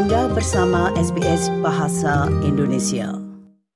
Anda bersama SBS Bahasa Indonesia.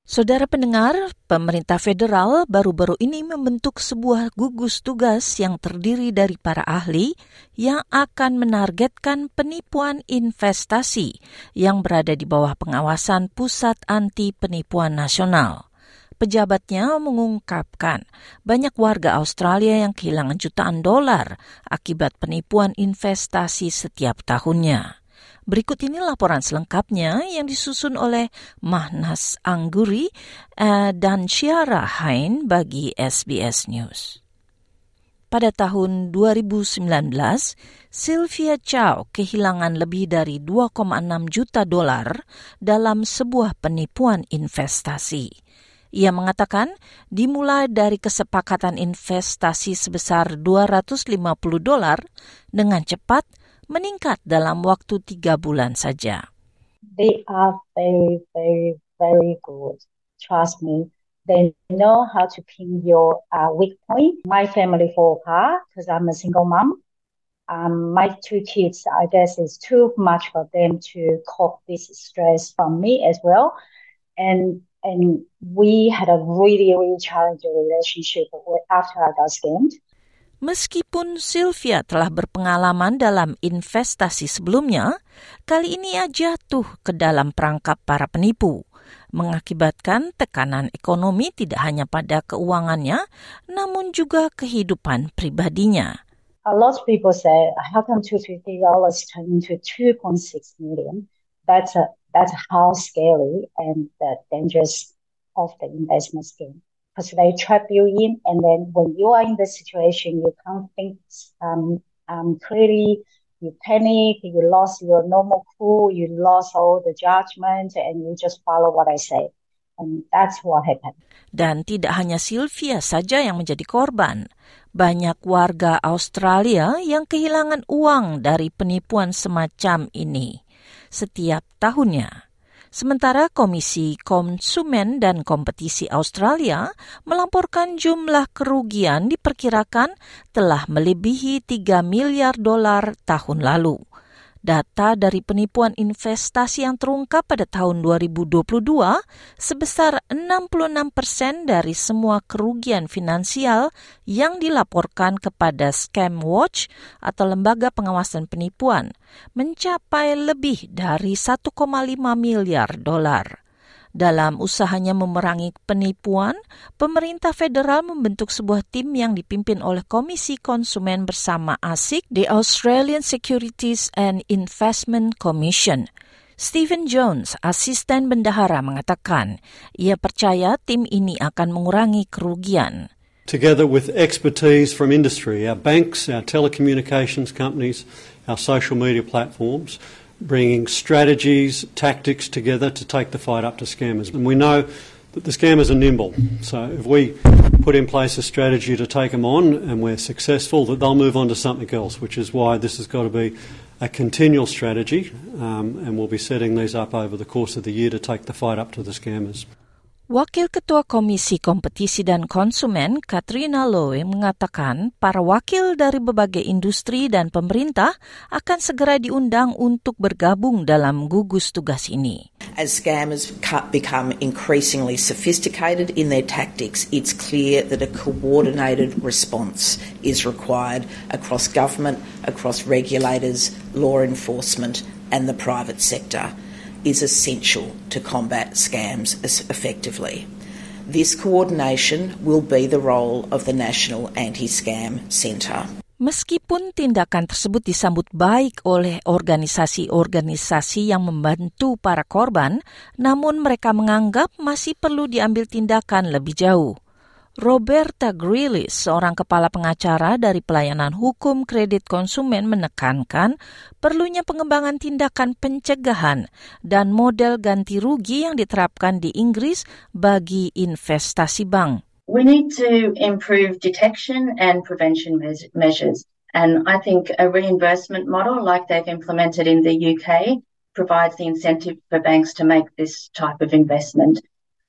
Saudara pendengar, pemerintah federal baru-baru ini membentuk sebuah gugus tugas yang terdiri dari para ahli yang akan menargetkan penipuan investasi yang berada di bawah pengawasan Pusat Anti Penipuan Nasional. Pejabatnya mengungkapkan banyak warga Australia yang kehilangan jutaan dolar akibat penipuan investasi setiap tahunnya. Berikut ini laporan selengkapnya yang disusun oleh Mahnas Angguri uh, dan Syara Hain bagi SBS News. Pada tahun 2019, Sylvia Chow kehilangan lebih dari 2,6 juta dolar dalam sebuah penipuan investasi. Ia mengatakan dimulai dari kesepakatan investasi sebesar 250 dolar dengan cepat meningkat dalam waktu tiga bulan saja. They are very, very, very good. Trust me. They know how to pin your uh, weak point. My family fall apart because I'm a single mom. Um, my two kids, I guess it's too much for them to cope this stress from me as well. And and we had a really, really challenging relationship after I got scammed. Meskipun Sylvia telah berpengalaman dalam investasi sebelumnya, kali ini ia jatuh ke dalam perangkap para penipu, mengakibatkan tekanan ekonomi tidak hanya pada keuangannya, namun juga kehidupan pribadinya. A lot of people say, how come $250 turn into 2.6 million? That's, a, that's how scary and the dangerous of the investment scheme. Because they trap you in, and then when you are in the situation, you can't think um, um, clearly. You panic, you lost your normal cool, you lost all the judgment, and you just follow what I say. And that's what happened. Dan tidak hanya Sylvia saja yang menjadi korban. Banyak warga Australia yang kehilangan uang dari penipuan semacam ini setiap tahunnya. Sementara Komisi Konsumen dan Kompetisi Australia melaporkan jumlah kerugian diperkirakan telah melebihi 3 miliar dolar tahun lalu. Data dari penipuan investasi yang terungkap pada tahun 2022 sebesar 66 persen dari semua kerugian finansial yang dilaporkan kepada Scam Watch atau Lembaga Pengawasan Penipuan mencapai lebih dari 1,5 miliar dolar. Dalam usahanya memerangi penipuan, pemerintah federal membentuk sebuah tim yang dipimpin oleh Komisi Konsumen bersama ASIC, the Australian Securities and Investment Commission. Stephen Jones, asisten bendahara, mengatakan ia percaya tim ini akan mengurangi kerugian. Together with expertise from industry, our banks, our telecommunications companies, our social media platforms, bringing strategies, tactics together to take the fight up to scammers. And we know that the scammers are nimble. So if we put in place a strategy to take them on and we're successful, that they'll move on to something else, which is why this has got to be a continual strategy, um, and we'll be setting these up over the course of the year to take the fight up to the scammers. Wakil Ketua Komisi Kompetisi dan Konsumen, Katrina Lowe, mengatakan para wakil dari berbagai industri dan pemerintah akan segera diundang untuk bergabung dalam gugus tugas ini. As scammers become increasingly sophisticated in their tactics, it's clear that a coordinated response is required across government, across regulators, law enforcement, and the private sector. Is essential to combat scams effectively. This coordination will be the role of the National Anti-Scam Centre. Meskipun tindakan tersebut disambut baik oleh organisasi-organisasi yang membantu para korban, namun mereka menganggap masih perlu diambil tindakan lebih jauh. Roberta Greeley, seorang kepala pengacara dari pelayanan hukum kredit konsumen menekankan perlunya pengembangan tindakan pencegahan dan model ganti rugi yang diterapkan di Inggris bagi investasi bank. We need to improve detection and prevention measures. And I think a reimbursement model like they've implemented in the UK provides the incentive for banks to make this type of investment.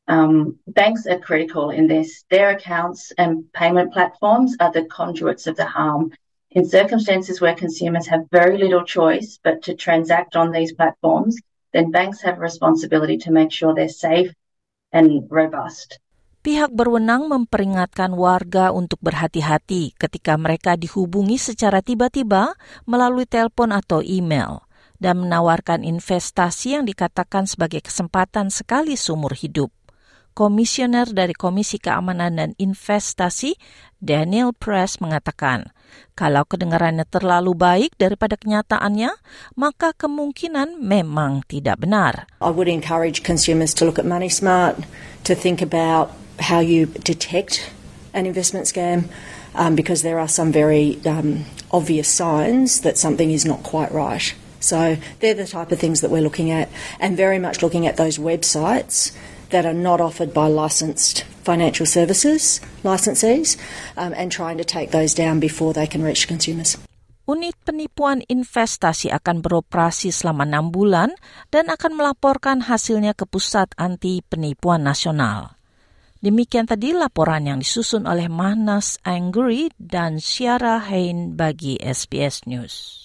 Um, banks are critical in this. Their accounts and payment platforms are the conduits of the harm In circumstances where consumers have very little choice but to transact on these platforms, then banks have a responsibility to make sure they're safe and robust. Pihak berwenang memperingatkan warga untuk berhati-hati ketika mereka dihubungi secara tiba-tiba melalui telepon atau email dan menawarkan investasi yang dikatakan sebagai kesempatan sekali seumur hidup. Komisioner dari Komisi Keamanan dan Investasi, Daniel Press, mengatakan, kalau kedengarannya terlalu baik daripada kenyataannya, maka kemungkinan memang tidak benar. I would encourage consumers to look at Money Smart, to think about how you detect an investment scam, um, because there are some very um, obvious signs that something is not quite right. So they're the type of things that we're looking at, and very much looking at those websites that are not offered by licensed financial services licensees um, and trying to take those down before they can reach consumers. Unit penipuan investasi akan beroperasi selama enam bulan dan akan melaporkan hasilnya ke Pusat Anti Penipuan Nasional. Demikian tadi laporan yang disusun oleh Manas Angry dan Syara Hain bagi SBS News.